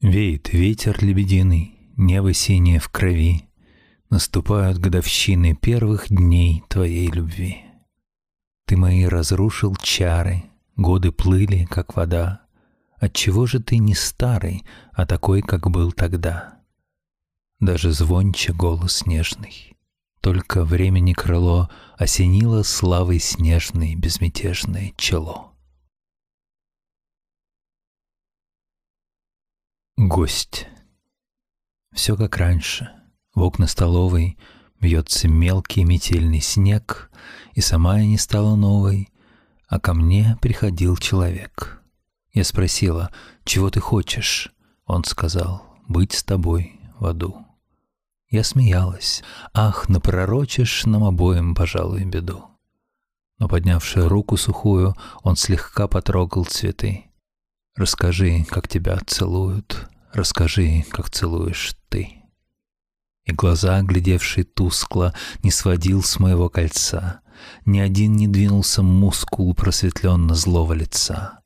Веет ветер лебединый, небо синее в крови, Наступают годовщины первых дней твоей любви. Ты мои разрушил чары, годы плыли, как вода. Отчего же ты не старый, а такой, как был тогда? Даже звонче голос нежный. Только времени крыло осенило славой снежной безмятежное чело. Гость. Все как раньше — в окна столовой бьется мелкий метельный снег, И сама я не стала новой, а ко мне приходил человек. Я спросила, чего ты хочешь? Он сказал, быть с тобой в аду. Я смеялась, ах, напророчишь нам обоим, пожалуй, беду. Но, поднявши руку сухую, он слегка потрогал цветы. Расскажи, как тебя целуют, расскажи, как целуешь ты и глаза, глядевшие тускло, не сводил с моего кольца. Ни один не двинулся мускул просветленно злого лица.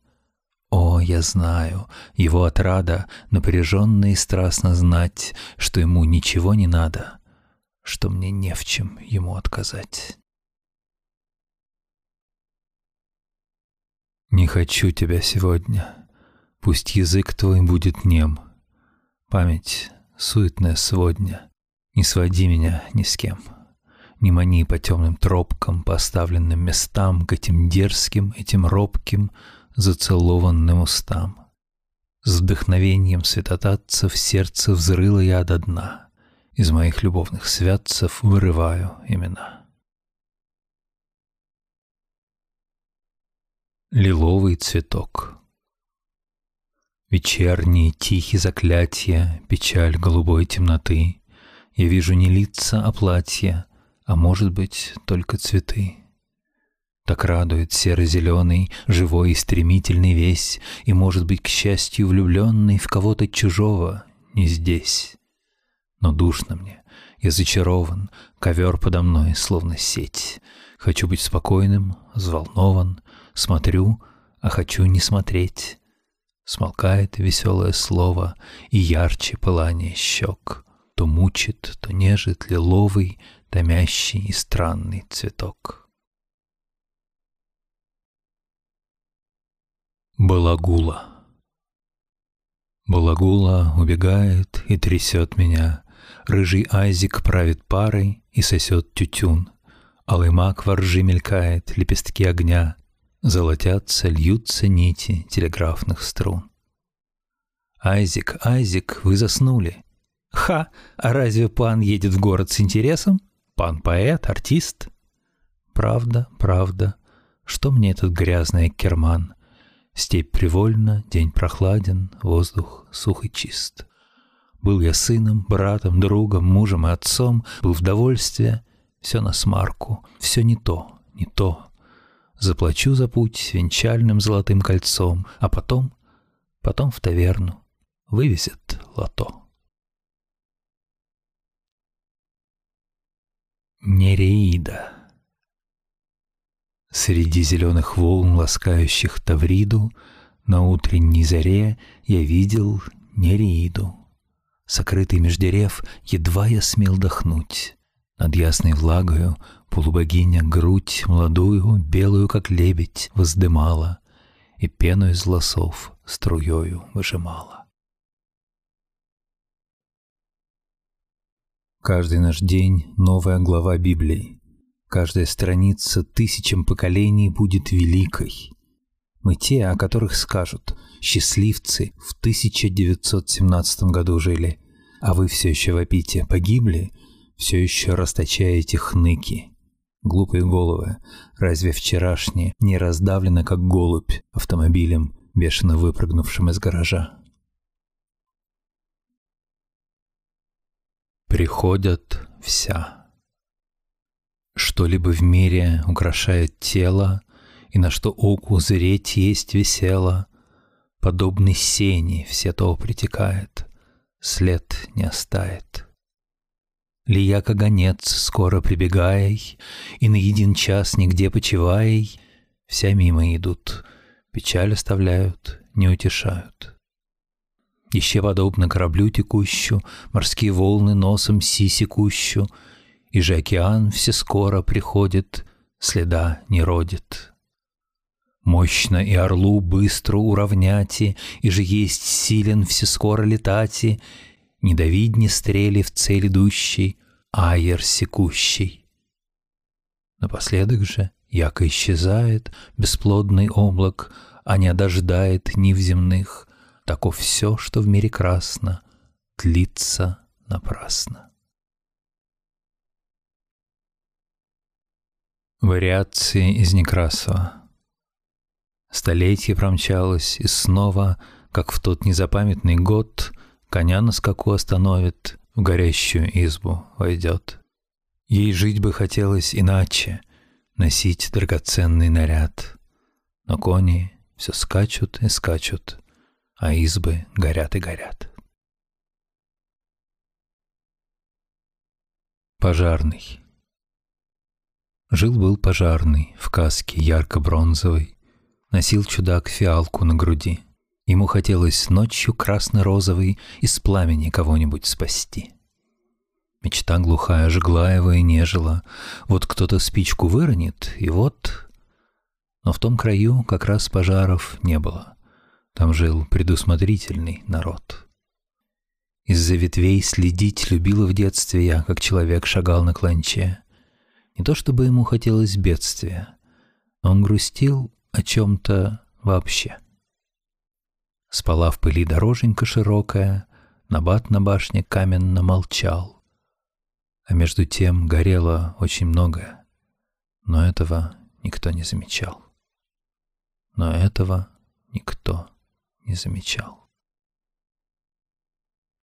О, я знаю, его отрада напряженно и страстно знать, что ему ничего не надо, что мне не в чем ему отказать. Не хочу тебя сегодня, пусть язык твой будет нем, память суетная сводня, не своди меня ни с кем. Не мани по темным тропкам, поставленным местам, К этим дерзким, этим робким, зацелованным устам. С вдохновением святотатца в сердце взрыла я до дна. Из моих любовных святцев вырываю имена. Лиловый цветок Вечерние тихие заклятия, Печаль голубой темноты — я вижу не лица, а платья, а может быть, только цветы. Так радует серо-зеленый, живой и стремительный весь, И, может быть, к счастью, влюбленный в кого-то чужого, не здесь. Но душно мне, я зачарован, ковер подо мной, словно сеть. Хочу быть спокойным, взволнован, смотрю, а хочу не смотреть. Смолкает веселое слово, и ярче пылание щек. То мучит, то нежит лиловый, томящий и странный цветок. Балагула. Балагула убегает и трясет меня, Рыжий Айзик правит парой и сосет тютюн, Алый мак во ржи мелькает, лепестки огня, Золотятся, льются нити телеграфных струн. Айзик, Айзик, вы заснули. Ха, а разве пан едет в город с интересом? Пан поэт, артист? Правда, правда. Что мне этот грязный керман? Степь привольна, день прохладен, воздух сух и чист. Был я сыном, братом, другом, мужем и отцом, был в довольстве, все на смарку, все не то, не то. Заплачу за путь венчальным золотым кольцом, а потом, потом в таверну вывезет лото. Нереида. Среди зеленых волн, ласкающих Тавриду, На утренней заре я видел Нереиду. Сокрытый меж дерев, едва я смел дохнуть. Над ясной влагою полубогиня грудь Молодую, белую, как лебедь, воздымала И пену из волосов струёю выжимала. Каждый наш день — новая глава Библии. Каждая страница тысячам поколений будет великой. Мы те, о которых скажут «счастливцы в 1917 году жили», а вы все еще вопите «погибли», все еще расточаете хныки. Глупые головы, разве вчерашнее не раздавлено, как голубь, автомобилем, бешено выпрыгнувшим из гаража? приходят вся. Что-либо в мире украшает тело, и на что оку зреть есть весело, подобный сени все то притекает, след не оставит. Лия гонец, скоро прибегай, и на един час нигде почивай, вся мимо идут, печаль оставляют, не утешают. Еще подобно кораблю текущу, Морские волны носом сисекущу, И же океан все скоро приходит, Следа не родит. Мощно и орлу быстро уравняти, И же есть силен все скоро летати, Не давидни стрели в цель идущей, Айер секущий. Напоследок же, яко исчезает Бесплодный облак, А не одождает нив земных, Тако все, что в мире красно, Тлится напрасно. Вариации из Некрасова Столетие промчалось, и снова, как в тот незапамятный год, Коня на скаку остановит, в горящую избу войдет. Ей жить бы хотелось иначе, носить драгоценный наряд. Но кони все скачут и скачут, а избы горят и горят. Пожарный Жил-был пожарный в каске ярко-бронзовой, Носил чудак фиалку на груди. Ему хотелось ночью красно-розовый из пламени кого-нибудь спасти. Мечта глухая жгла его и нежила. Вот кто-то спичку выронит, и вот... Но в том краю как раз пожаров не было. Там жил предусмотрительный народ. Из-за ветвей следить любила в детстве я, как человек шагал на кланче. Не то чтобы ему хотелось бедствия. Он грустил о чем-то вообще. Спала в пыли дороженька широкая, Набат на башне каменно молчал. А между тем горело очень многое, но этого никто не замечал. Но этого никто не замечал.